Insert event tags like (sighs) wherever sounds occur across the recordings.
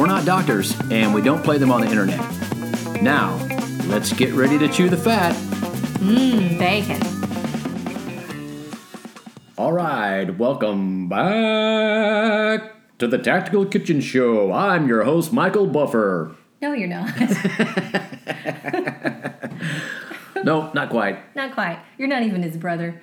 We're not doctors, and we don't play them on the internet. Now, let's get ready to chew the fat. Mmm, bacon. All right, welcome back to the Tactical Kitchen Show. I'm your host, Michael Buffer. No, you're not. (laughs) No, not quite. not quite. You're not even his brother.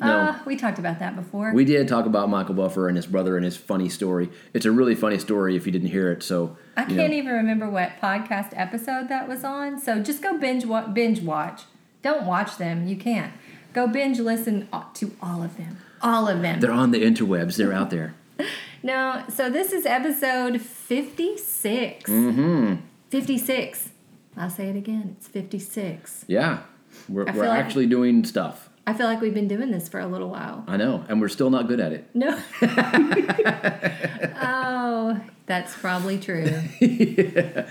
No. Uh, we talked about that before. We did talk about Michael Buffer and his brother and his funny story. It's a really funny story if you didn't hear it. So I can't know. even remember what podcast episode that was on. So just go binge wa- binge watch. Don't watch them. You can't. Go binge listen to all of them. All of them. They're on the interwebs. They're out there. (laughs) No, so this is episode 56. Mm-hmm. 56. I'll say it again. It's 56. Yeah, we're, we're like- actually doing stuff. I feel like we've been doing this for a little while. I know, and we're still not good at it. No. (laughs) oh, that's probably true. (laughs)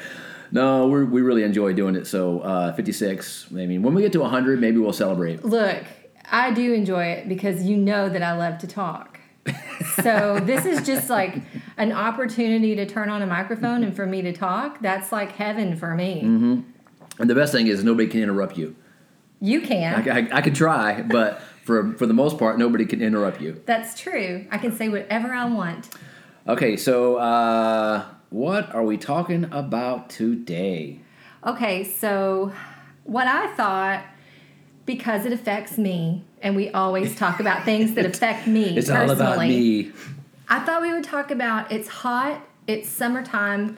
No, we're, we really enjoy doing it. So uh, 56. I mean, when we get to 100, maybe we'll celebrate. Look, I do enjoy it because you know that I love to talk. so (laughs) this is just like an opportunity to turn on a microphone and for me to talk. That's like heaven for me. And the best thing is nobody can interrupt you. You can. I, I, I could try, but for for the most part, nobody can interrupt you. That's true. I can say whatever I want. Okay, so uh, what are we talking about today? Okay, so what I thought, because it affects me, and we always (laughs) talk about things that affect me It's personally. all about me. I thought we would talk about it's hot, it's summertime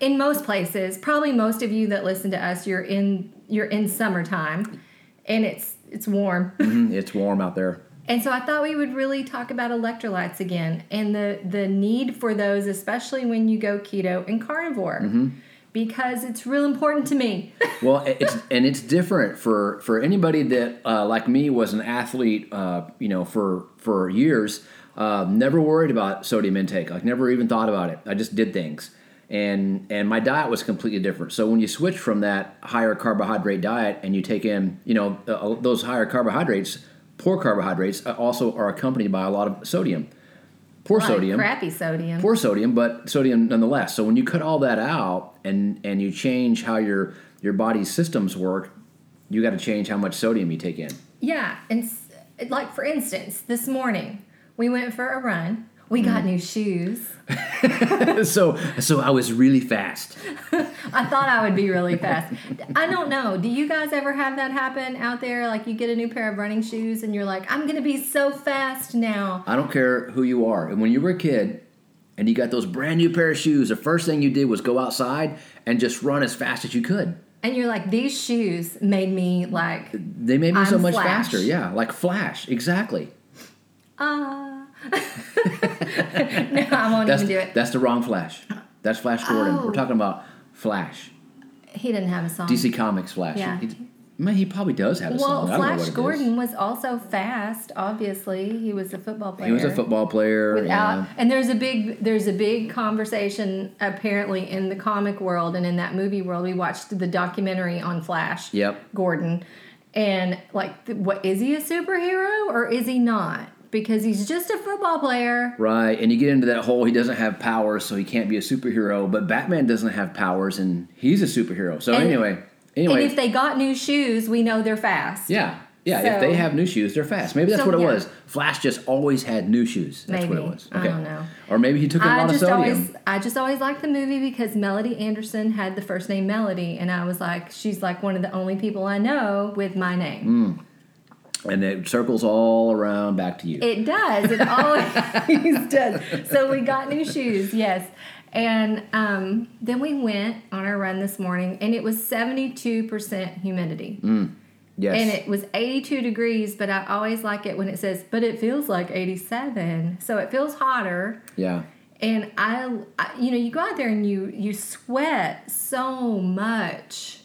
in most places. Probably most of you that listen to us, you're in you're in summertime and it's it's warm. (laughs) Mhm, It's warm out there. And so I thought we would really talk about electrolytes again and the the need for those especially when you go keto and carnivore. Because it's real important to me. (laughs) Well, it's and it's different for for anybody that uh, like me was an athlete, uh, you know, for for years. Uh, never worried about sodium intake. Like never even thought about it. I just did things, and and my diet was completely different. So when you switch from that higher carbohydrate diet and you take in, you know, uh, those higher carbohydrates, poor carbohydrates uh, also are accompanied by a lot of sodium. Poor sodium crappy sodium. poor sodium, but sodium nonetheless. So when you cut all that out and and you change how your your body's systems work, you got to change how much sodium you take in. Yeah, and like for instance, this morning we went for a run. We got new shoes. (laughs) so so I was really fast. (laughs) I thought I would be really fast. I don't know. Do you guys ever have that happen out there? Like you get a new pair of running shoes and you're like, I'm gonna be so fast now. I don't care who you are. And when you were a kid and you got those brand new pair of shoes, the first thing you did was go outside and just run as fast as you could. And you're like, these shoes made me like, They made me so I'm much Flash. faster. Yeah, like Flash. Exactly. ah. (laughs) no, I won't That's even do it. that's the wrong Flash. That's Flash Gordon. Oh. We're talking about Flash. He didn't have a song. DC Comics Flash. Yeah. He, man, he probably does have a well, song. I don't know what Flash. Gordon was also fast. Obviously, he was a football player. He was a football player. without yeah. and there's a big there's a big conversation apparently in the comic world and in that movie world we watched the documentary on flash Yep. gordon and like what is he a superhero or is he not because he's just a football player Right, and you get into that whole he doesn't have powers, so he can't be a superhero. But Batman doesn't have powers, and he's a superhero. So And- anyway, anyway, and if they got new shoes we know they're fast yeah, yeah. if they have new shoes, they're fast. Maybe that's So, what it yeah. was. Flash just always had new shoes. That's what Maybe. it was. I don't know. Or maybe he took a I lot of sodium. always I just always liked the movie because Melody Anderson had the first name Melody and I was like she's like one of the only people I know with my name. Hmm. And it circles all around back to you. It does. It always (laughs) does. So we got new shoes, yes. And um, then we went on our run this morning, and it was 72% humidity. yes. And it was 82 degrees, but I always like it when it says, but it feels like 87. So it feels hotter. yeah. and I, I you know you go out there and you you sweat so much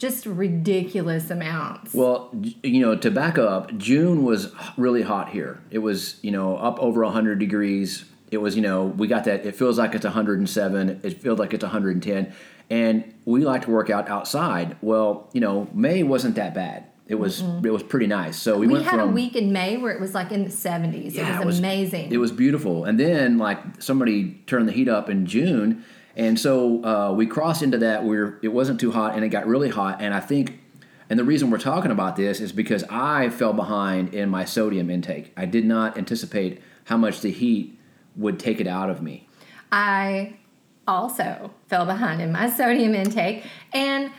just ridiculous amounts Well, you know, to back up, June was really hot here. It was, you know, up over 100 degrees. It was, you know, we got that. It feels like it's 107. It feels like it's 110. And we like to work out outside. Well, you know, May wasn't that bad. It was mm-hmm. it was pretty nice. So we, we, went had from a week in may where it was like in the 70s Yeah, it was amazing It was beautiful. And then like somebody turned the heat up in June, and so uh, we crossed into that where it wasn't too hot and it got really hot. And I think, and the reason we're talking about this is because I fell behind in my sodium intake. I did not anticipate how much the heat would take it out of me. I also fell behind in my sodium intake. And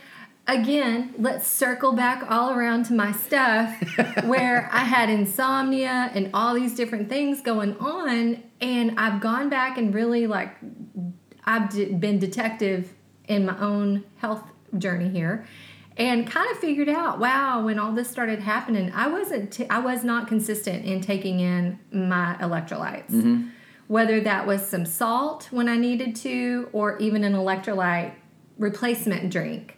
again, let's circle back all around to my stuff (laughs) where I had insomnia and all these different things going on. And I've gone back and really like, I've d- been detective in my own health journey here and kind of figured out wow when all this started happening i wasn't t- i was not consistent in taking in my electrolytes mm-hmm. whether that was some salt when I needed to, or even an electrolyte replacement drink.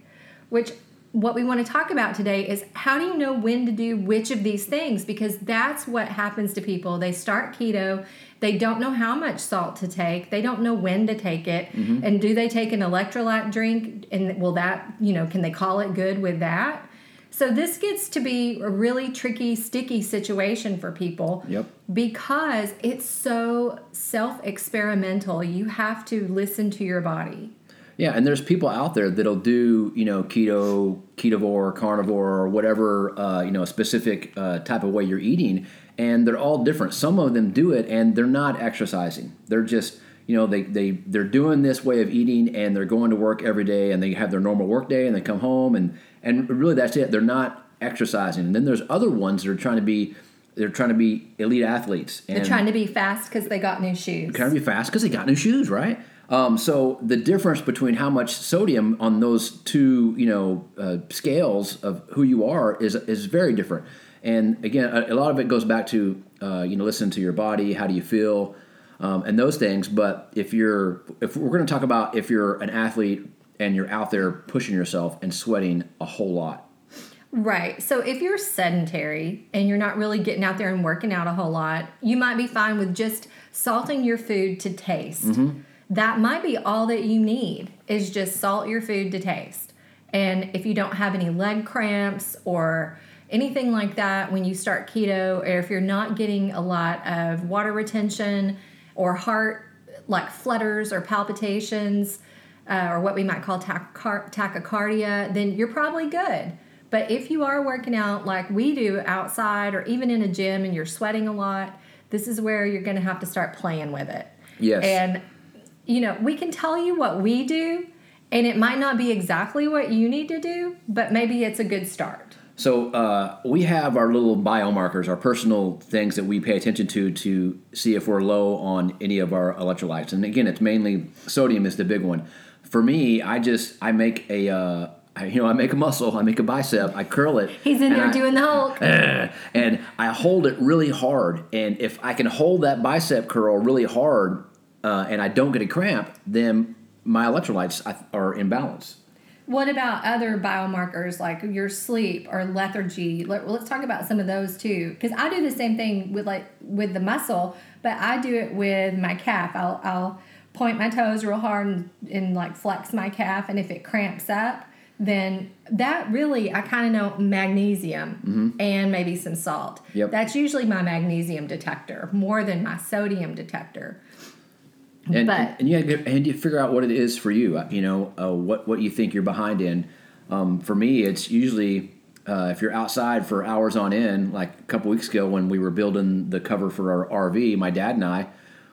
Which, what we want to talk about today is how do you know when to do which of these things? Because that's what happens to people. They start keto, they don't know how much salt to take, they don't know when to take it, and do they take an electrolyte drink? And will that, you know, can they call it good with that? So this gets to be a really tricky, sticky situation for people Yep. because it's so self-experimental. You have to listen to your body. Yeah, and there's people out there that'll do you know keto, ketovore, carnivore, or whatever uh, you know specific uh, type of way you're eating, and they're all different. Some of them do it, and they're not exercising. They're just you know they they they're doing this way of eating, and they're going to work every day, and they have their normal work day, and they come home, and and really that's it. They're not exercising. And then there's other ones that are trying to be they're trying to be elite athletes. And They're trying to be fast because they got new shoes. trying to be fast because they got new shoes, right? Um, so the difference between how much sodium on those two, you know, uh, scales of who you are is is very different. And again, a, a lot of it goes back to uh, you know, listen to your body. How do you feel? Um, and those things. But if you're, if we're going to talk about if you're an athlete and you're out there pushing yourself and sweating a whole lot, Right. So if you're sedentary and you're not really getting out there and working out a whole lot, you might be fine with just salting your food to taste. That might be all that you need is just salt your food to taste. And if you don't have any leg cramps or anything like that when you start keto, or if you're not getting a lot of water retention or heart like flutters or palpitations, uh, or what we might call tachycar- tachycardia, then you're probably good. But if you are working out like we do outside or even in a gym and you're sweating a lot, this is where you're going to have to start playing with it. Yes. And, you know, we can tell you what we do, and it might not be exactly what you need to do, but maybe it's a good start. So uh, we have our little biomarkers, our personal things that we pay attention to to see if we're low on any of our electrolytes. And again, it's mainly sodium is the big one. For me, I just I make a uh, I, you know I make a muscle, I make a bicep, I curl it. He's in there I- doing the Hulk. (laughs) and I hold it really hard. And if I can hold that bicep curl really hard, uh, and I don't get a cramp, then my electrolytes are in balance. What about other biomarkers like your sleep or lethargy? Let, let's talk about some of those too, because I do the same thing with like with the muscle, but I do it with my calf. I'll I'll point my toes real hard and, and like flex my calf, and if it cramps up, then that really I kind of know magnesium mm-hmm. and maybe some salt. Yep. That's usually my magnesium detector more than my sodium detector. And, But- and you gotta- and you figure out what it is for you. You know uh, what what you think you're behind in. Um, for me, it's usually uh, if you're outside for hours on end. Like a couple weeks ago when we were building the cover for our RV, my dad and I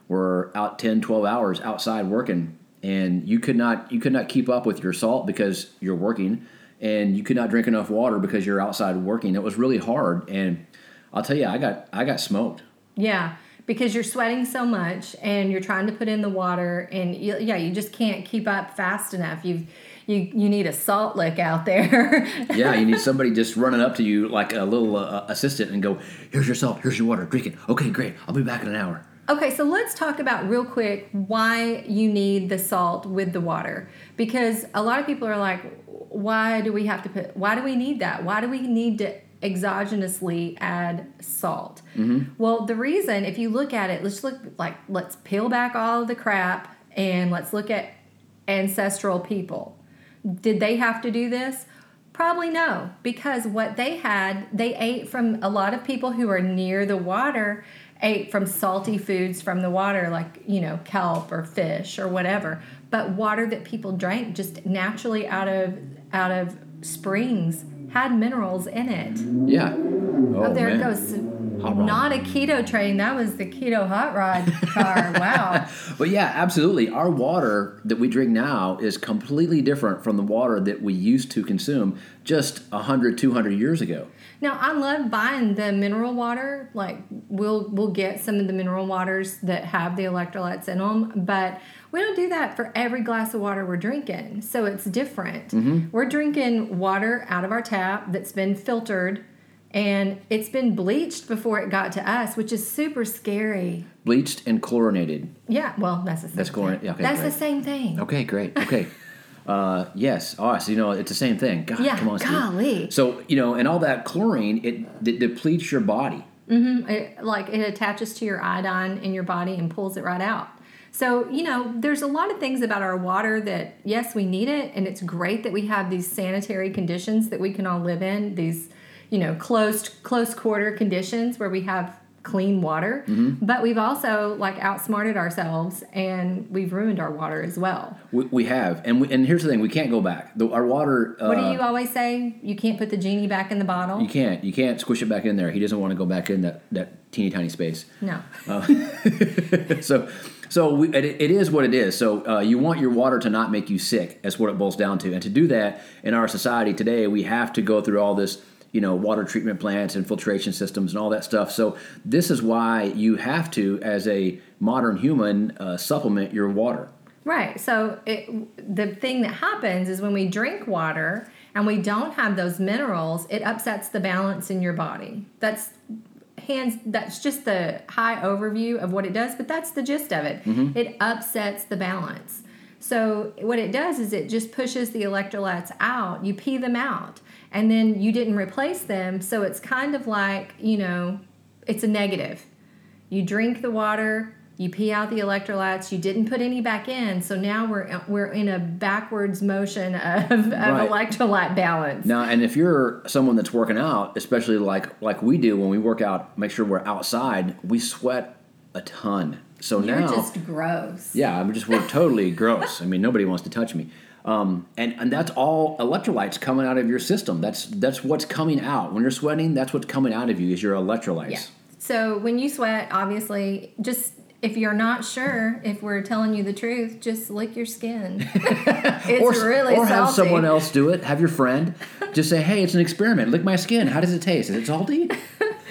were out 10, 12 hours outside working, and you could not you could not keep up with your salt because you're working, and you could not drink enough water because you're outside working. It was really hard, and I'll tell you, I got I got smoked. Yeah, because you're sweating so much and you're trying to put in the water, and you, yeah, you just can't keep up fast enough. You you you need a salt lick out there. (laughs) Yeah, you need somebody just running up to you like a little uh, assistant and go, "Here's your salt. Here's your water. Drink it. Okay, great. I'll be back in an hour." Okay, so let's talk about real quick why you need the salt with the water. Because a lot of people are like, why do we have to put, why do we need that? Why do we need to exogenously add salt? Mm-hmm. Well, the reason, if you look at it, let's look like, let's peel back all of the crap and let's look at ancestral people. Did they have to do this? Probably no, because what they had, they ate from a lot of people who are near the water, ate from salty foods from the water, like, you know, kelp or fish or whatever. But water that people drank just naturally out of out of springs had minerals in it. Yeah. Oh, there man. it goes. Hot rod. Not a keto train. That was the keto hot rod (laughs) car. Wow. (laughs) But yeah, absolutely. Our water that we drink now is completely different from the water that we used to consume just 100, 200 years ago. Now I love buying the mineral water. Like we'll we'll get some of the mineral waters that have the electrolytes in them, but we don't do that for every glass of water we're drinking. So it's different. Mm-hmm. We're drinking water out of our tap that's been filtered and it's been bleached before it got to us, which is super scary. Bleached and chlorinated. Yeah, well, that's the same That's thing. chlorin- yeah, okay, that's the same thing. Okay, great. Okay. Uh, yes. Oh, so you know it's the same thing. God, Yeah, come on, Steve. golly. So you know, and all that chlorine it, it depletes your body. it, like it attaches to your iodine in your body and pulls it right out. So, you know, there's a lot of things about our water that, yes, we need it, and it's great that we have these sanitary conditions that we can all live in, these, you know, closed, close quarter conditions where we have clean water. But we've also like outsmarted ourselves and we've ruined our water as well. We, we have, and we, and here's the thing: we can't go back. The, our water. Uh, What do you always say? You can't put the genie back in the bottle? You can't. You can't squish it back in there. He doesn't want to go back in that that teeny tiny space. No. (laughs) so so we, it, it is what it is so uh, you want your water to not make you sick that's what it boils down to and to do that in our society today we have to go through all this you know water treatment plants and filtration systems and all that stuff so this is why you have to as a modern human uh, supplement your water Right. So it, the thing that happens is when we drink water and we don't have those minerals, it upsets the balance in your body. That's hands that's just the high overview of what it does, but that's the gist of it. It upsets the balance. So what it does is it just pushes the electrolytes out. You pee them out. And then you didn't replace them, so it's kind of like, you know, it's a negative. You drink the water, you pee out the electrolytes, you didn't put any back in, so now we're we're in a backwards motion of, of Right. electrolyte balance. now and if you're someone that's working out especially like like we do when we work out make sure we're outside we sweat a ton so now You're now just gross. Yeah, I'm just we're totally gross. I mean, nobody wants to touch me. Um, and and that's all electrolytes coming out of your system. That's that's what's coming out when you're sweating. That's what's coming out of you is your electrolytes. Yeah. So when you sweat, obviously, just if you're not sure if we're telling you the truth, just lick your skin. (laughs) it's Or, really or have someone else do it. Have your friend just say, "Hey, it's an experiment. Lick my skin. How does it taste? Is it salty?" (laughs)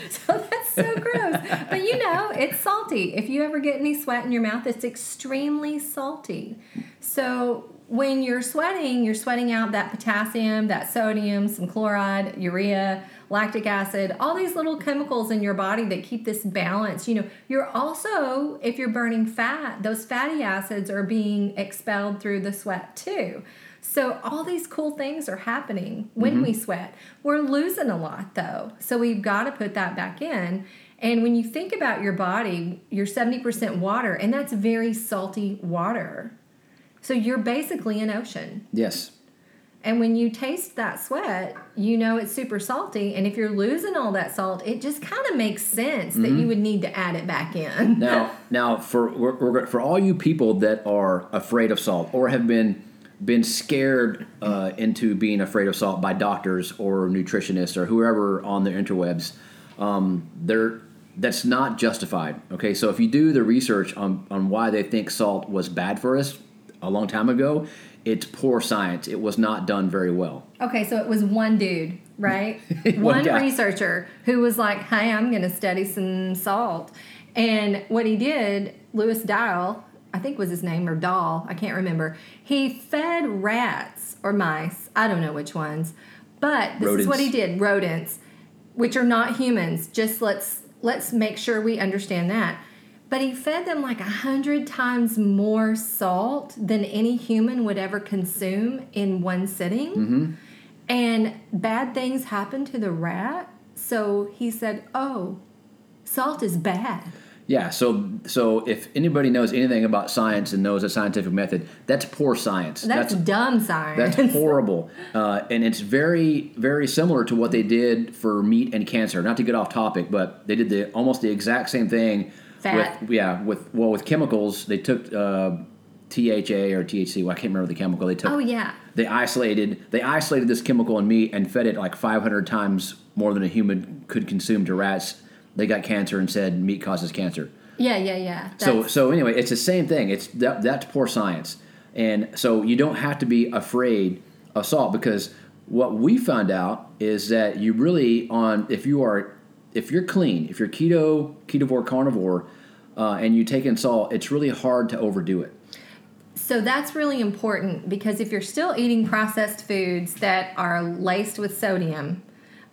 So that's so gross. But you know, it's salty. If you ever get any sweat in your mouth, it's extremely salty. So when you're sweating, you're sweating out that potassium, that sodium, some chloride, urea, lactic acid, all these little chemicals in your body that keep this balance. You know, you're also, if you're burning fat, those fatty acids are being expelled through the sweat too. So all these cool things are happening when mm-hmm. we sweat. We're losing a lot though. So we've got to put that back in. And when you think about your body, you're 70% water and that's very salty water. So you're basically an ocean. Yes. And when you taste that sweat, you know it's super salty. And if you're losing all that salt, it just kind of makes sense that you would need to add it back in. (laughs) Now, now for we're, we're, for all you people that are afraid of salt or have been been scared uh, into being afraid of salt by doctors or nutritionists or whoever on the interwebs, um, they're that's not justified. Okay, so if you do the research on on why they think salt was bad for us a long time ago, it's poor science. It was not done very well. Okay, so it was one dude, right? (laughs) One guy. researcher who was like, "Hey, I'm going to study some salt," and what he did, Lewis Dial, I think was his name or Dahl, I can't remember. He fed rats or mice, I don't know which ones, but this is what he did: rodents, which are not humans. Just let's let's make sure we understand that. But he fed them like a hundred times more salt than any human would ever consume in one sitting. Mm-hmm. And bad things happened to the rat. So he said, Oh, salt is bad. Yeah, so so if anybody knows anything about science and knows a scientific method, that's poor science. That's, dumb science. That's (laughs) horrible, uh, and it's very, very similar to what they did for meat and cancer. Not to get off topic, but they did the almost the exact same thing. Fat. With, yeah, with well, with chemicals, they took uh, THA or THC. Well, I can't remember the chemical they took. oh, yeah. They isolated they isolated this chemical in meat and fed it like 500 times more than a human could consume to rats. They got cancer and said meat causes cancer. Yeah, yeah, yeah. So so anyway, it's the same thing. It's that, that's poor science, and so you don't have to be afraid of salt because what we found out is that you really on if you are if you're clean, if you're keto, ketovore, carnivore, uh, and you take in salt, it's really hard to overdo it. So that's really important because if you're still eating processed foods that are laced with sodium,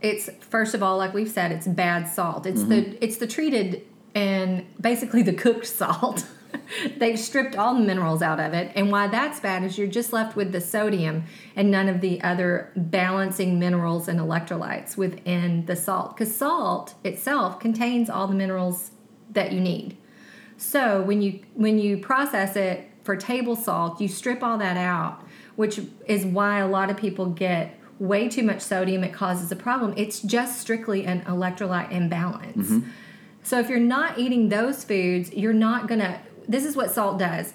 it's first of all, like we've said, it's bad salt. It's the it's the treated and basically the cooked (laughs) salt. (laughs) They've stripped all the minerals out of it, and why that's bad is you're just left with the sodium and none of the other balancing minerals and electrolytes within the salt. Because salt itself contains all the minerals that you need. So when you when you process it for table salt, you strip all that out, which is why a lot of people get way too much sodium. It causes a problem. It's just strictly an electrolyte imbalance. Mm-hmm. So if you're not eating those foods, you're not gonna. This is what salt does.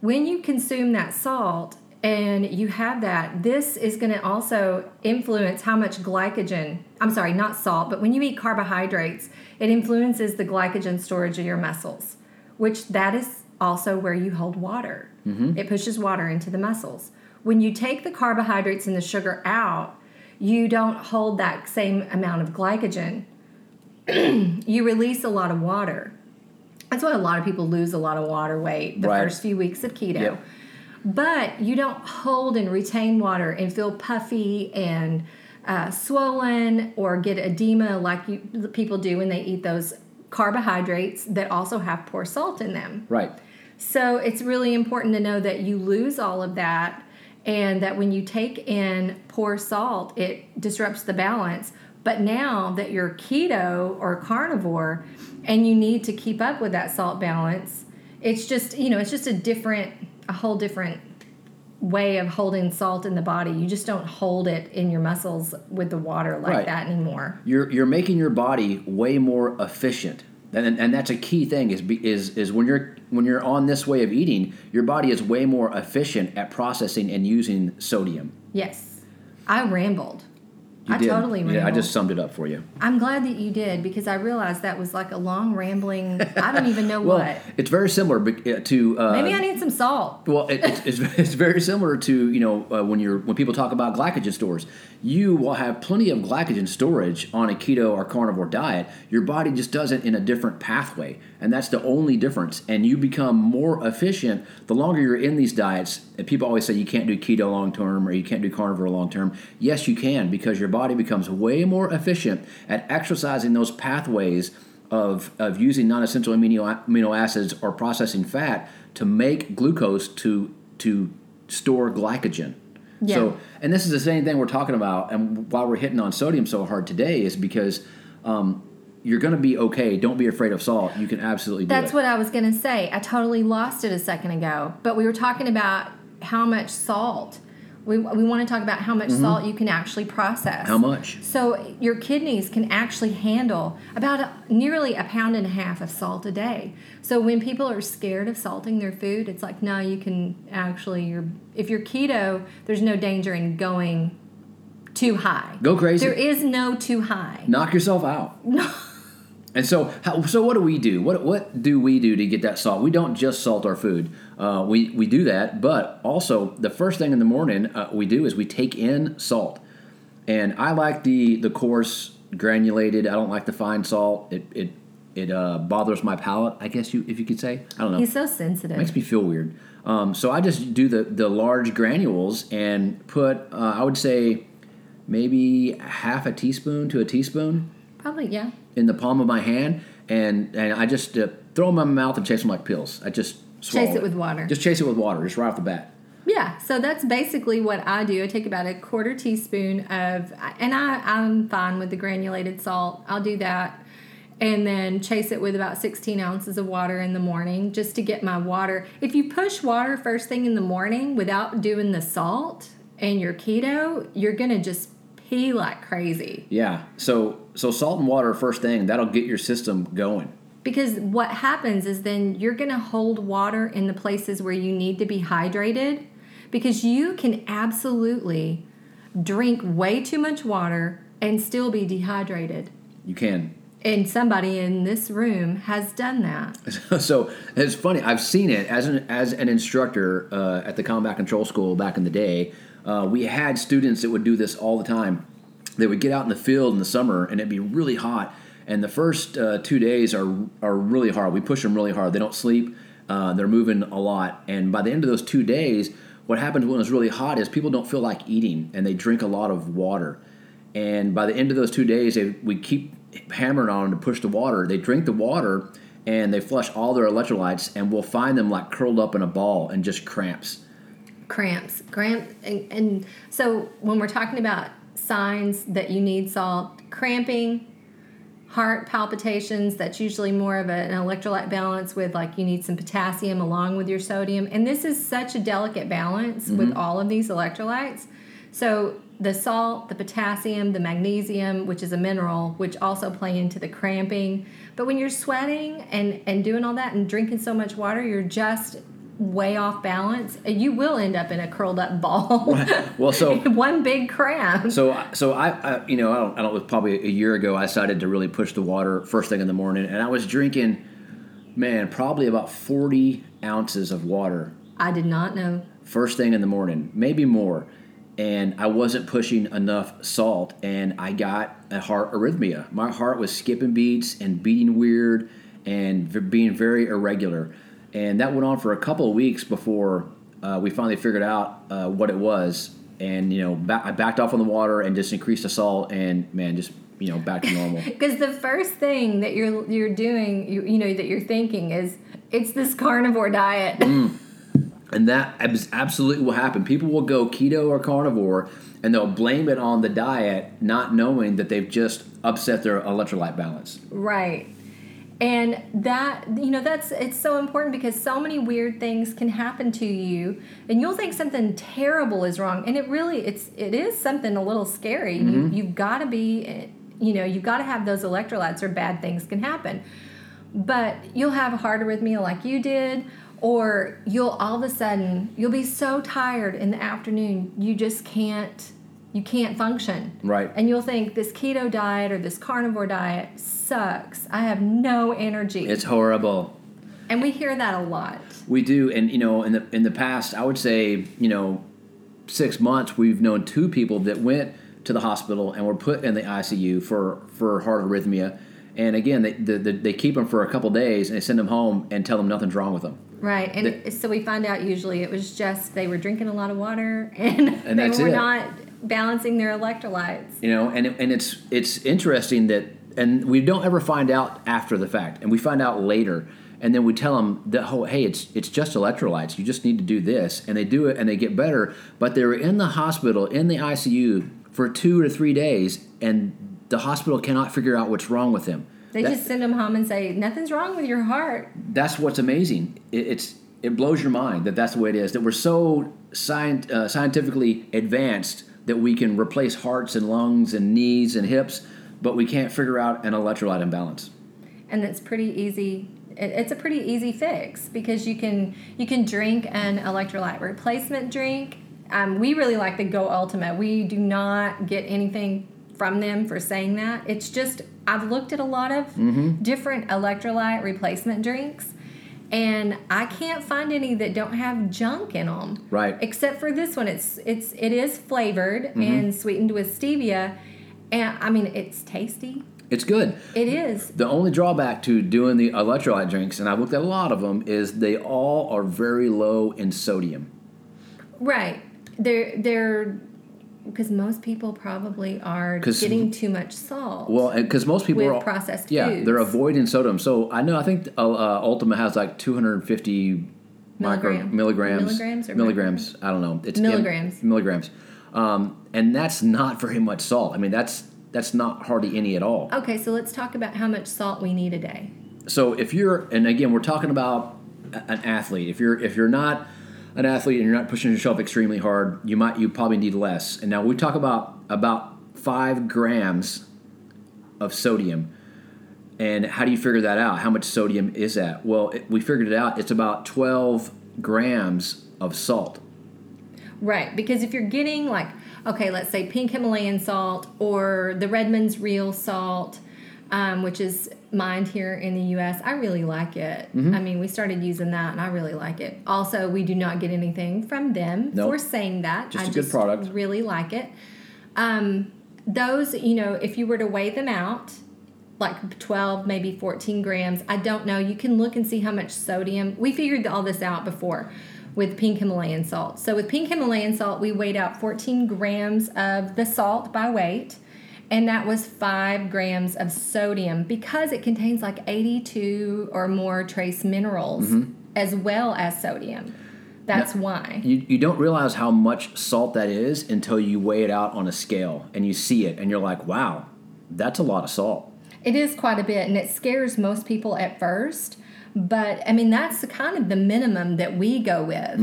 When you consume that salt and you have that, this is gonna also influence how much glycogen. I'm sorry, not salt, but when you eat carbohydrates, it influences the glycogen storage of your muscles, which that is also where you hold water. Mm-hmm. It pushes water into the muscles. When you take the carbohydrates and the sugar out, you don't hold that same amount of glycogen (clears throat) you release a lot of water. That's why a lot of people lose a lot of water weight the Right. first few weeks of keto. Yep. But you don't hold and retain water and feel puffy and uh, swollen or get edema like you, people do when they eat those carbohydrates that also have poor salt in them. Right. So it's really important to know that you lose all of that and that when you take in poor salt, it disrupts the balance. But now that you're keto or carnivore and you need to keep up with that salt balance, it's just, you know, it's just a different, a whole different way of holding salt in the body. You just don't hold it in your muscles with the water like Right. that anymore. You're you're making your body way more efficient. And, and that's a key thing is be- is is when you're when you're on this way of eating, your body is way more efficient at processing and using sodium. Yes. I rambled. You I did. totally rambled. Yeah, I just summed it up for you. I'm glad that you did because I realized that was like a long rambling. I don't even know (laughs) Well, what. it's very similar uh, to uh, Maybe I need some salt. Well, it, it's, it's, (laughs) it's very similar to you know uh, when you're when people talk about glycogen stores, you will have plenty of glycogen storage on a keto or carnivore diet. Your body just does it in a different pathway, and that's the only difference. And you become more efficient the longer you're in these diets. And people always say you can't do keto long term or you can't do carnivore long term. Yes, you can because your body becomes way more efficient at exercising those pathways of, of using non-essential amino, amino acids or processing fat to make glucose to to store glycogen. Yeah. So, and this is the same thing we're talking about. And why we're hitting on sodium so hard today is because um, you're going to be okay. Don't be afraid of salt. You can absolutely do That's it. what I was going to say. I totally lost it a second ago. But we were talking about how much salt. We, we want to talk about how much salt you can actually process. Mm-hmm. How much? So your kidneys can actually handle about a, nearly a pound and a half of salt a day. So when people are scared of salting their food, it's like no, you can actually. You're if you're keto, there's no danger in going too high. Go crazy. There is no too high. Knock yourself out. (laughs) And so, how, so what do we do? What what do we do to get that salt? We don't just salt our food. Uh, we we do that, but also the first thing in the morning uh, we do is we take in salt. And I like the the coarse granulated. I don't like the fine salt. It it it uh, bothers my palate. I guess you if you could say. I don't know. He's so sensitive. makes me feel weird. Um, so I just do the the large granules and put uh, I would say maybe half a teaspoon to a teaspoon Probably yeah. In the palm of my hand, and and I just uh, throw them in my mouth and chase them like pills. I just swallow Chase it with water. Just chase it with water, just right off the bat. Yeah, so that's basically what I do. I take about a quarter teaspoon of, and I, I'm fine with the granulated salt. I'll do that. And then chase it with about 16 ounces of water in the morning just to get my water. If you push water first thing in the morning without doing the salt and your keto, you're going to just pee like crazy. Yeah. So so salt and water first thing that'll get your system going. Because what happens is then you're going to hold water in the places where you need to be hydrated because you can absolutely drink way too much water and still be dehydrated. You can. And somebody in this room has done that. (laughs) so it's funny. I've seen it as an as an instructor uh, at the combat control school back in the day. Uh, we had students that would do this all the time. They would get out in the field in the summer, and it'd be really hot. And the first uh, two days are are really hard. We push them really hard. They don't sleep. Uh, they're moving a lot. And by the end of those two days, what happens when it's really hot is people don't feel like eating, and they drink a lot of water. And by the end of those two days, they, we keep hammering on them to push the water. They drink the water and they flush all their electrolytes, and we'll find them like curled up in a ball and just cramps. Cramps, cramp, and, and so when we're talking about signs that you need salt, cramping, heart palpitations, that's usually more of a, an electrolyte balance with like you need some potassium along with your sodium. And this is such a delicate balance with mm-hmm. all of these electrolytes. So the salt, the potassium, the magnesium, which is a mineral, which also play into the cramping. But when you're sweating and, and doing all that and drinking so much water, you're just way off balance. You will end up in a curled up ball. (laughs) Well, so (laughs) One big cramp. So, so I, I, you know, I don't, I don't. It was probably a year ago. I decided to really push the water first thing in the morning, and I was drinking, man, probably about forty ounces of water I did not know. first thing in the morning, maybe more. And I wasn't pushing enough salt, and I got a heart arrhythmia. My heart was skipping beats and beating weird, and v- being very irregular. And that went on for a couple of weeks before uh, we finally figured out uh, what it was. And you know, ba- I backed off on the water and just increased the salt, and man, just you know, back to normal. (laughs) Because the first thing that you're you're doing, you, you know, that you're thinking is it's this carnivore diet. Mm. (laughs) And that is absolutely will happen. People will go keto or carnivore and they'll blame it on the diet, not knowing that they've just upset their electrolyte balance. Right. And that you know that's it's so important because so many weird things can happen to you and you'll think something terrible is wrong and it really it's it is something a little scary. You mm-hmm. you've got to be you know, you've got to have those electrolytes or bad things can happen. But you'll have a heart arrhythmia like you did or you'll all of a sudden you'll be so tired in the afternoon you just can't you can't function. Right. And you'll think this keto diet or this carnivore diet sucks. I have no energy. It's horrible. and we hear that a lot. We do, and you know, in the in the past, I would say, you know, six months, we've known two people that went to the hospital and were put in the ICU for for heart arrhythmia. And again, they the, the, they keep them for a couple days and they send them home and tell them nothing's wrong with them. Right. And so we find out usually it was just they were drinking a lot of water (laughs) and, And they were it. not balancing their electrolytes. you know and and it's it's interesting that and we don't ever find out after the fact and we find out later and then we tell them that oh hey it's it's just electrolytes you just need to do this and they do it and they get better but they were in the hospital in the ICU for 2 to 3 days and the hospital cannot figure out what's wrong with them They That- just send them home and say nothing's wrong with your heart. that's what's amazing. It, it's it blows your mind that that's the way it is. That we're so scient, uh, scientifically advanced that we can replace hearts and lungs and knees and hips, but we can't figure out an electrolyte imbalance. and it's pretty easy it's a pretty easy fix because you can you can drink an electrolyte replacement drink. Um, we really like the go ultimate we do not get anything from them for saying that. It's just i've looked at a lot of different electrolyte replacement drinks and i can't find any that don't have junk in them Right. except for this one it's it's it is flavored mm-hmm. and sweetened with stevia and i mean it's tasty It's good. it is The only drawback to doing the electrolyte drinks, and I've looked at a lot of them, is they all are very low in sodium. Right. They're they're because most people probably are getting too much salt. Well, because most people are processed Yeah, foods. they're avoiding sodium. So I know I think uh, uh, Ultima has like 250 micro milligrams. Milligrams or milligrams. I don't know. It's in- Milligrams. milligrams, um, and that's not very much salt. I mean, that's that's not hardly any at all. okay, so let's talk about how much salt we need a day. So if you're, and again, we're talking about an athlete. If you're if you're not an athlete and you're not pushing yourself extremely hard, you might you probably need less. And now we talk about about five grams of sodium. And how do you figure that out? How much sodium is that? Well, it, we figured it out. It's about 12 grams of salt. Right, because if you're getting like, okay, let's say pink Himalayan salt or the Redmond's real salt, um, which is mined here in the U.S., I really like it. Mm-hmm. I mean, we started using that, and I really like it. Also, we do not get anything from them Nope. for saying that. Just I a good product. Really like it. Um, those, you know, if you were to weigh them out, like 12, maybe 14 grams. I don't know. You can look and see how much sodium. We figured all this out before with pink Himalayan salt. So with pink Himalayan salt, we weighed out 14 grams of the salt by weight, and that was 5 grams of sodium because it contains like 82 or more trace minerals as well as sodium. That's why. You, you don't realize how much salt that is until you weigh it out on a scale and you see it and you're like, wow, that's a lot of salt. It is quite a bit, and it scares most people at first. But I mean, that's the kind of the minimum that we go with.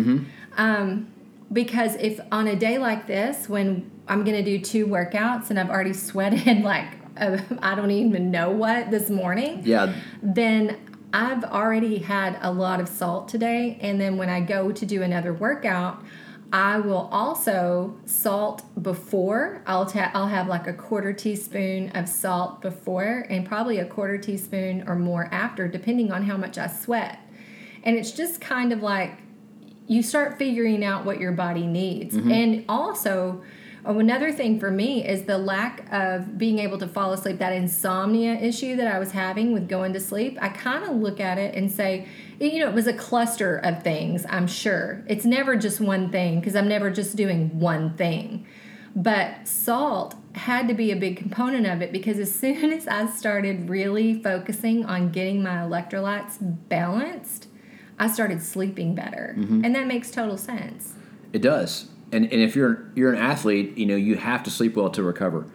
Um, because if on a day like this, when I'm going to do two workouts and I've already sweated (laughs) like uh, I don't even know what this morning, Yeah, then I've already had a lot of salt today. And then when I go to do another workout, I will also salt before. I'll ta- I'll have like a quarter teaspoon of salt before and probably a quarter teaspoon or more after, depending on how much I sweat. And it's just kind of like you start figuring out what your body needs. Mm-hmm. And also, oh, another thing for me is the lack of being able to fall asleep, that insomnia issue that I was having with going to sleep. I kind of look at it and say, you know, it was a cluster of things, I'm sure. It's never just one thing because I'm never just doing one thing. But salt had to be a big component of it because as (laughs) soon as I started really focusing on getting my electrolytes balanced, I started sleeping better. And that makes total sense. It does, and and if you're you're an athlete, you know you have to sleep well to recover.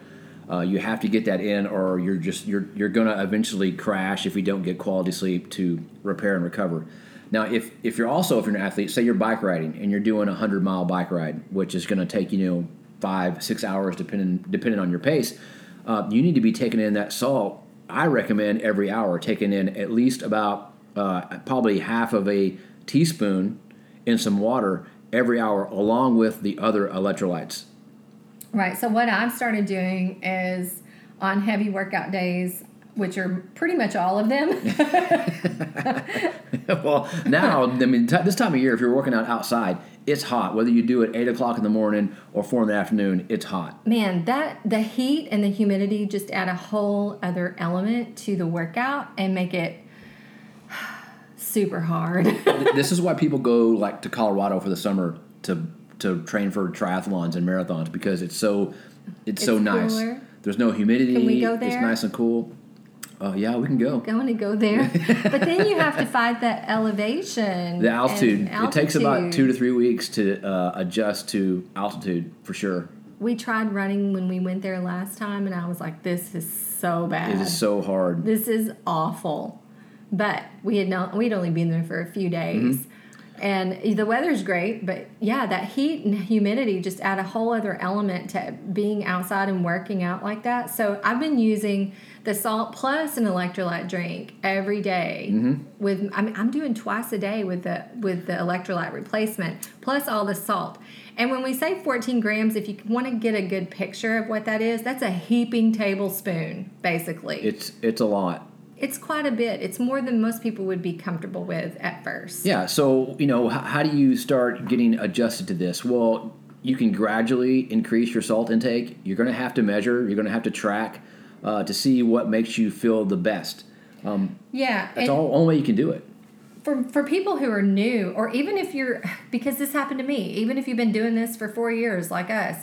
Uh, you have to get that in, or you're just you're you're gonna eventually crash if you don't get quality sleep to repair and recover. Now, if if you're also if you're an athlete, say you're bike riding and you're doing a hundred mile bike ride, which is going to take you know five six hours depending depending on your pace, uh, you need to be taking in that salt. I recommend every hour taking in at least about uh, probably half of a teaspoon in some water every hour, along with the other electrolytes. Right. So what I've started doing is on heavy workout days, which are pretty much all of them. (laughs) well, now I mean t- this time of year, if you're working out outside, it's hot. Whether you do it eight o'clock in the morning or four in the afternoon, it's hot. Man, that the heat and the humidity just add a whole other element to the workout and make it super hard. this is why people go like to Colorado for the summer to to train for triathlons and marathons because it's so it's, so It's nice. cooler. There's no humidity. Can we go there? It's nice and cool. Oh yeah, we can go. I Going to go there, but then you have to (laughs) fight that elevation. The altitude, and It takes about two to three weeks to uh, adjust to altitude for sure. We tried running when we went there last time, and I was like, "This is so bad. It is so hard. this is awful." But we had not. We'd only been there for a few days, mm-hmm. and the weather's great. But yeah, that heat and humidity just add a whole other element to being outside and working out like that. So I've been using the salt plus an electrolyte drink every day mm-hmm. With I mean, I'm doing twice a day with the with the electrolyte replacement plus all the salt. And when we say 14 grams, if you want to get a good picture of what that is, that's a heaping tablespoon, basically. It's it's a lot. It's quite a bit. It's more than most people would be comfortable with at first. Yeah. So you know, h- how do you start getting adjusted to this? Well, you can gradually increase your salt intake. You're going to have to measure. You're going to have to track uh, to see what makes you feel the best. Yeah. That's all only way you can do it. For, for people who are new, or even if you're, (sighs) because this happened to me, even if you've been doing this for four years like us,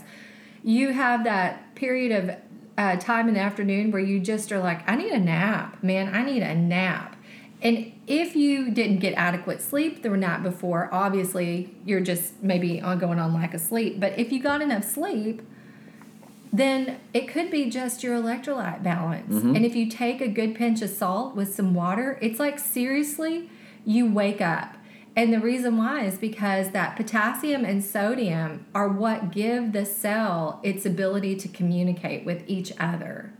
you have that period of uh, time in the afternoon where you just are like, I need a nap, man. I need a nap. And if you didn't get adequate sleep the night before, obviously you're just maybe on going on lack of sleep. But if you got enough sleep, then it could be just your electrolyte balance. And if you take a good pinch of salt with some water, it's like seriously, you wake up. And the reason why is because that potassium and sodium are what give the cell its ability to communicate with each other.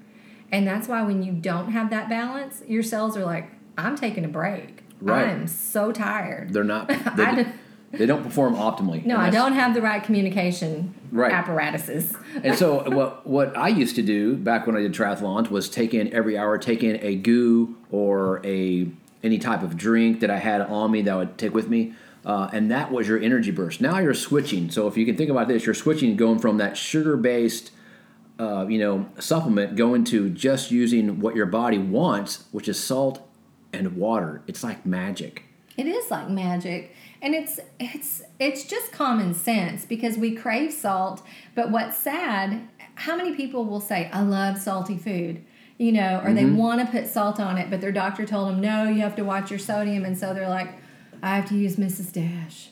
And that's why when you don't have that balance, your cells are like, I'm taking a break. Right. I'm so tired. They're not. (laughs) (laughs) They, they don't perform optimally. No, I don't have the right communication Right. apparatuses. And so what what I used to do back when I did triathlons was take in every hour, take in a goo or a any type of drink that I had on me that I would take with me. Uh, and that was your energy burst. Now you're switching. So if you can think about this, you're switching, going from that sugar-based, uh, you know, supplement, going to just using what your body wants, which is salt and water. It's like magic. It is like magic. And it's it's it's just common sense because we crave salt, but what's sad, how many people will say, I love salty food? You know, or they mm-hmm. want to put salt on it, but their doctor told them, no, you have to watch your sodium. And so they're like, I have to use Mrs. Dash.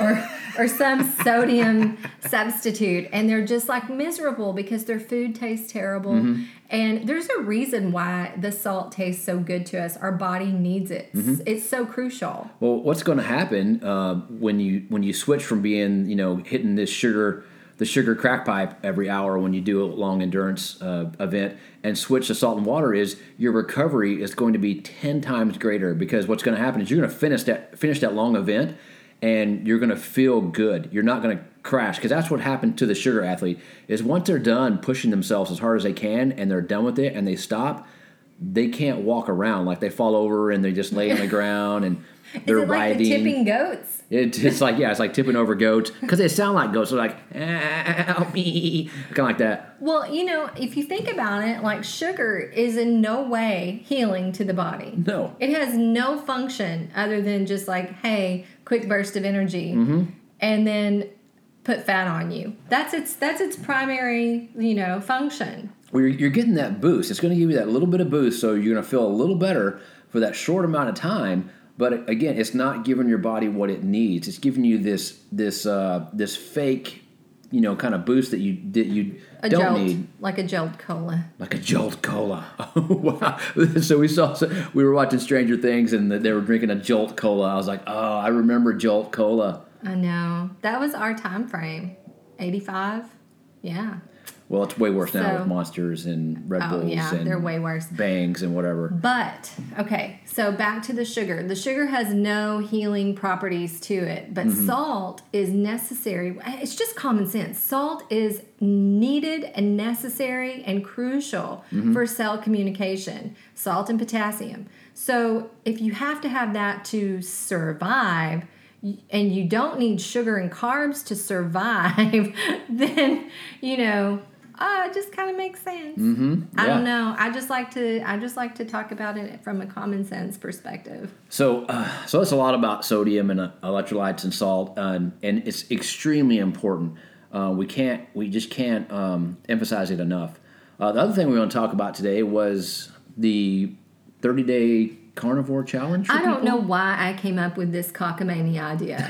or or some sodium (laughs) substitute and they're just like miserable because their food tastes terrible mm-hmm. and there's a reason why the salt tastes so good to us our body needs it it's, mm-hmm. it's so crucial Well, what's going to happen uh, when you when you switch from being you know hitting this sugar the sugar crack pipe every hour when you do a long endurance uh, event and switch to salt and water is your recovery is going to be ten times greater because what's going to happen is you're going to finish that finish that long event and you're going to feel good. You're not going to crash because that's what happened to the sugar athlete is once they're done pushing themselves as hard as they can and they're done with it and they stop they can't walk around like they fall over and they just lay on the (laughs) ground and they're is it like writhing. the tipping goats It, it's like yeah, it's like tipping over goats because they sound like goats. They're like help me, kind of like that. well you know if you think about it like sugar is in no way healing to the body No, It has no function other than just like, hey, quick burst of energy, mm-hmm. and then put fat on you. That's its that's its primary, you know, function. well, you're, you're getting that boost. It's going to give you that little bit of boost, so you're going to feel a little better for that short amount of time. But again, it's not giving your body what it needs. It's giving you this this uh, this fake, you know, kind of boost that you that you A don't jolt, need. like a jolt cola. like a Jolt Cola. Oh, (laughs) wow. So we saw, so we were watching Stranger Things and they were drinking a Jolt Cola. I was like, oh, I remember Jolt Cola. I know that was our time frame, eighty five. Yeah. Well, it's way worse now with Monsters and Red Oh Bulls yeah, and they're way worse. Bangs and whatever. But okay, so back to the sugar. The sugar has no healing properties to it, but mm-hmm. salt is necessary. It's just common sense. Salt is needed and necessary and crucial mm-hmm. for cell communication. Salt and potassium. So if you have to have that to survive, and you don't need sugar and carbs to survive, (laughs) then you know, uh, it just kind of makes sense. I don't know. I just like to I just like to talk about it from a common sense perspective. So, uh, so that's a lot about sodium and uh, electrolytes and salt, uh, and it's extremely important. Uh, we can't, we just can't um, emphasize it enough. Uh, the other thing we want to talk about today was the 30 day carnivore challenge. for I don't people. know why I came up with this cockamamie idea.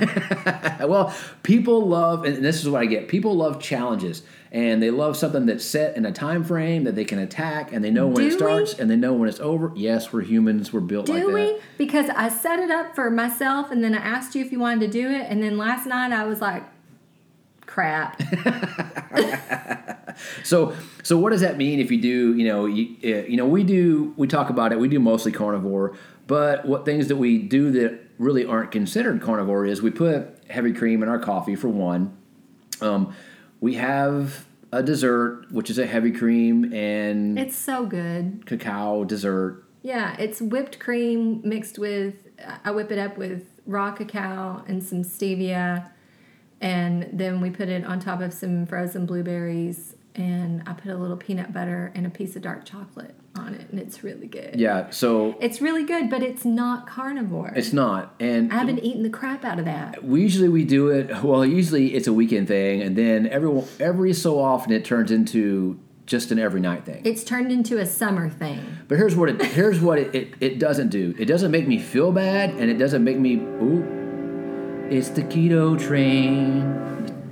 (laughs) Well, people love, and this is what I get. People love challenges, and they love something that's set in a time frame that they can attack, and they know when Do it we? starts, and they know when it's over. Yes, we're humans. We're built like do that. we? Because I set it up for myself and then I asked you if you wanted to do it and then last night I was like crap. (laughs) So, so what does that mean if you do? You know, you, uh, you know, we do. We talk about it. We do mostly carnivore, but what things that we do that really aren't considered carnivore is we put heavy cream in our coffee for one. Um, we have a dessert, which is a heavy cream and it's so good. cacao dessert. Yeah, it's whipped cream mixed with I whip it up with raw cacao and some stevia and then we put it on top of some frozen blueberries and I put a little peanut butter and a piece of dark chocolate on it, and it's really good. Yeah, so It's really good, but it's not carnivore. it's not. And I haven't eaten the crap out of that. we usually we do it well usually it's a weekend thing and then every every so often it turns into just an every night thing It's turned into a summer thing. but here's what it here's what it, it, it doesn't do it doesn't make me feel bad and it doesn't make me ooh it's the keto train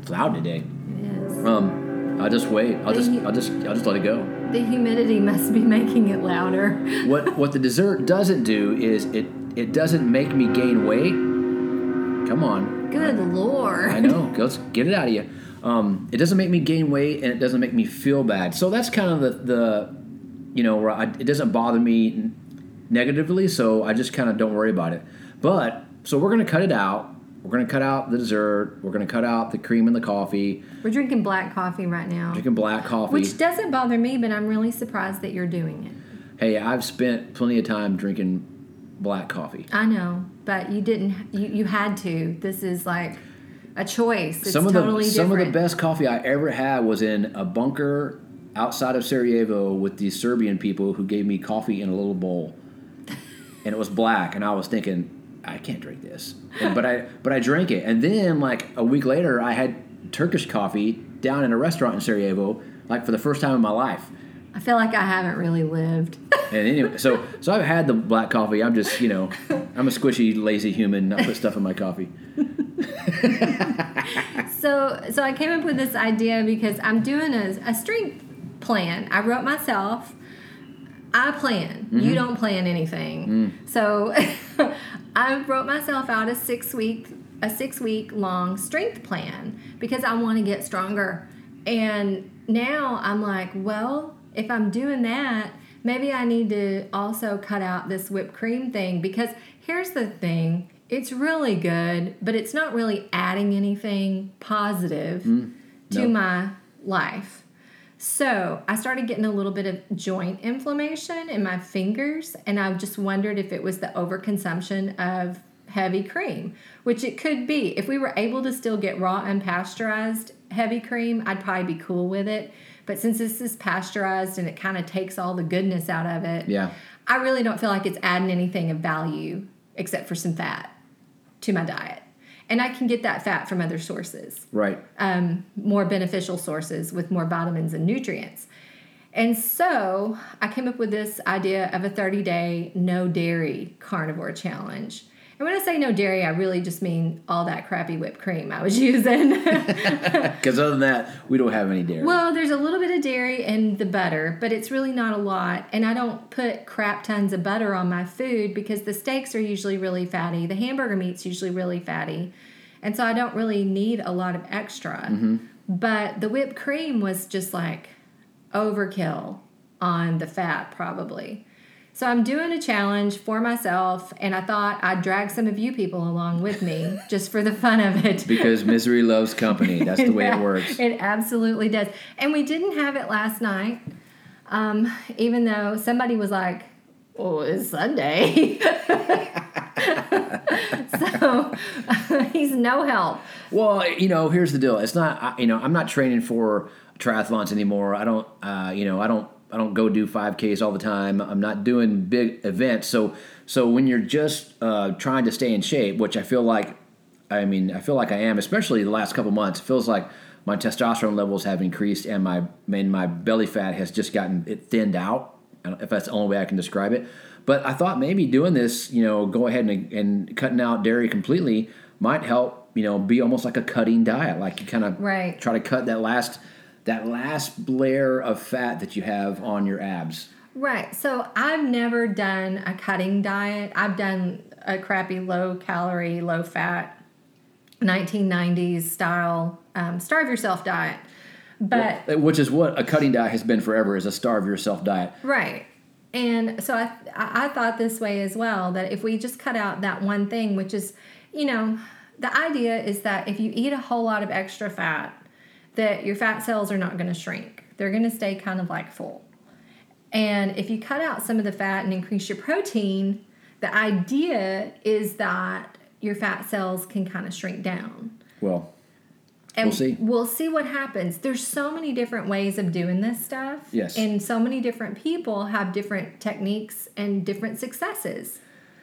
it's loud today It is. um i'll just wait i'll just i'll just i'll just let it go The humidity must be (laughs) making it louder. what what the dessert doesn't do is it it doesn't make me gain weight come on Good lord. I know. Let's get it out of you. Um, it doesn't make me gain weight, and it doesn't make me feel bad. So that's kind of the, the you know, where I, it doesn't bother me negatively. So I just kind of don't worry about it. But so we're gonna cut it out. We're gonna cut out the dessert. We're gonna cut out the cream and the coffee. We're drinking black coffee right now. Drinking black coffee. Which doesn't bother me, but I'm really surprised that you're doing it. hey, I've spent plenty of time drinking black coffee. I know, but you didn't. You, you had to. This is like a choice. It's some of totally the different. some of the best coffee I ever had was in a bunker outside of Sarajevo with these Serbian people who gave me coffee in a little bowl, and it was black. And I was thinking, I can't drink this, but I but I drank it. And then like a week later, I had Turkish coffee down in a restaurant in Sarajevo, like for the first time in my life. I feel like I haven't really lived. And anyway, so so I've had the black coffee. I'm just you know, I'm a squishy, lazy human. I put stuff in my coffee. (laughs) So, so I came up with this idea because I'm doing a, a strength plan. I wrote myself. I plan. Mm-hmm. You don't plan anything. Mm. So, (laughs) I wrote myself out a six week a six week long strength plan because I want to get stronger. And now I'm like, well, if I'm doing that, maybe I need to also cut out this whipped cream thing because here's the thing it's really good, but it's not really adding anything positive to Mm. no. my life. So I started getting a little bit of joint inflammation in my fingers, and I just wondered if it was the overconsumption of heavy cream, which it could be. If we were able to still get raw unpasteurized heavy cream, I'd probably be cool with it. But since this is pasteurized and it kind of takes all the goodness out of it, Yeah. I really don't feel like it's adding anything of value except for some fat to my diet. And I can get that fat from other sources Right. um, more beneficial sources with more vitamins and nutrients. And so I came up with this idea of a 30 day no dairy carnivore challenge. And when I say no dairy, I really just mean all that crappy whipped cream I was (laughs) using. (laughs) Because other than that, we don't have any dairy. well, there's a little bit of dairy in the butter, but it's really not a lot. And I don't put crap tons of butter on my food because the steaks are usually really fatty, the hamburger meat's usually really fatty. And so I don't really need a lot of extra. Mm-hmm. But the whipped cream was just like overkill on the fat, probably. So I'm doing a challenge for myself, and I thought I'd drag some of you people along with me (laughs) just for the fun of it. because misery loves company. That's the way it (laughs) works. It absolutely does. And we didn't have it last night, um, even though somebody was like, "Oh, it's Sunday," (laughs) so he's no help. Well, you know, here's the deal. It's not, you know, I'm not training for triathlons anymore. I don't, uh, you know, I don't, I don't go do 5Ks all the time. I'm not doing big events. So, so when you're just uh, trying to stay in shape, which I feel like, I mean, I feel like I am, especially the last couple months. It feels like my testosterone levels have increased and my, and my belly fat has just gotten it thinned out. If that's the only way I can describe it. But I thought maybe doing this, you know, go ahead and, and cutting out dairy completely might help, you know, be almost like a cutting diet. Like you kind of Right. try to cut that last that last layer of fat that you have on your abs. Right. So I've never done a cutting diet. I've done a crappy low calorie, low fat, 1990s style um, starve yourself diet. But Which is what a cutting diet has been forever is a starve yourself diet. Right. And so I I thought this way as well that if we just cut out that one thing, which is, you know, the idea is that if you eat a whole lot of extra fat, that your fat cells are not going to shrink. They're going to stay kind of like full. And if you cut out some of the fat and increase your protein, the idea is that your fat cells can kind of shrink down. Well, And We'll see. We'll see what happens. There's so many different ways of doing this stuff. Yes. And so many different people have different techniques and different successes.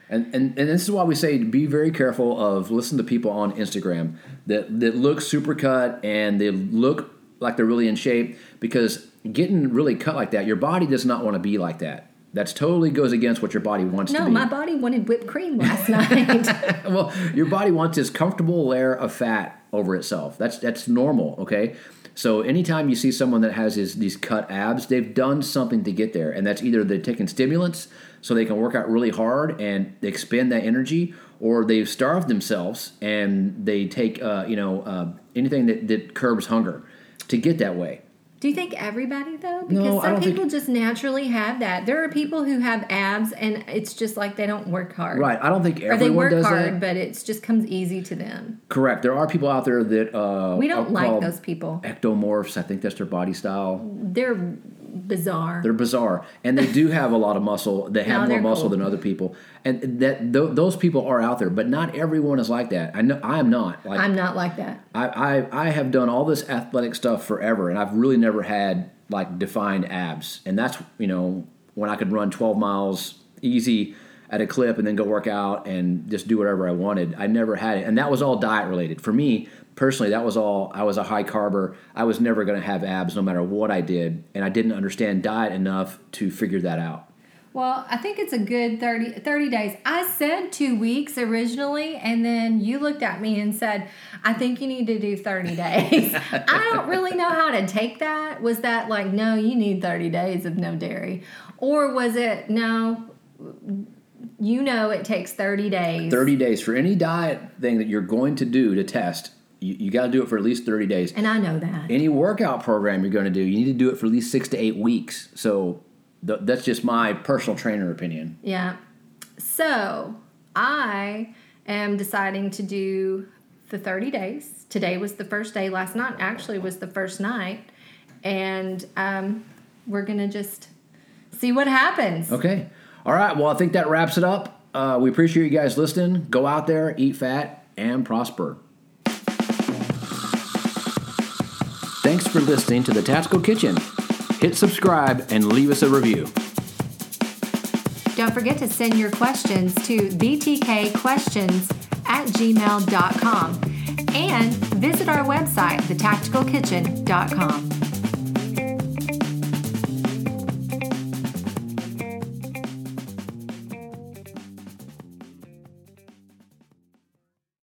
And, and and this is why we say be very careful of listen to people on Instagram that that look super cut and they look like they're really in shape because getting really cut like that, your body does not want to be like that. That's totally goes against what your body wants to No, be. my body wanted whipped cream last (laughs) night. (laughs) well, your body wants this comfortable layer of fat over itself. That's that's normal, okay? So anytime you see someone that has his, these cut abs, they've done something to get there, and that's either they're taking stimulants so they can work out really hard and expend that energy, or they've starved themselves and they take uh, you know uh, anything that, that curbs hunger to get that way. Do you think everybody though? Because No, some don't think- people just naturally have that. There are people who have abs and it's just like they don't work hard. Right? I don't think everyone Or they work does hard, that. but it just comes easy to them. Correct. There are people out there that uh, We don't like those people. ectomorphs. I think that's their body style. They're bizarre. They're bizarre, and they do have a lot of muscle. They have No, more muscle cool. than other people, and that th- those people are out there. But not everyone is like that. I know I am not. Like I'm not like that. I, I, I have done all this athletic stuff forever, and I've really never had like defined abs. And that's you know when I could run 12 miles easy at a clip and then go work out and just do whatever I wanted. I never had it, and that was all diet related for me personally. That was all. I was a high carber. I was never going to have abs no matter what I did, and I didn't understand diet enough to figure that out. Well, I think it's a good 30, 30 days. I said two weeks originally, and then you looked at me and said, I think you need to do 30 (laughs) days. I don't really know how to take that. Was that like, no, you need 30 days of no dairy? Or was it, no, you know it takes 30 days? 30 days for any diet thing that you're going to do to test. You, you got to do it for at least 30 days. And I know that. any workout program you're going to do, you need to do it for at least six to eight weeks. So th- that's just my personal trainer opinion. Yeah. So I am deciding to do the 30 days. Today was the first day. Last night actually was the first night. And um, we're going to just see what happens. Okay. All right. Well, I think that wraps it up. Uh, we appreciate you guys listening. Go out there, eat fat, and prosper. For listening to the Tactical Kitchen. Hit subscribe and leave us a review. Don't forget to send your questions to btkquestions at gmail.com and visit our website, thetacticalkitchen.com.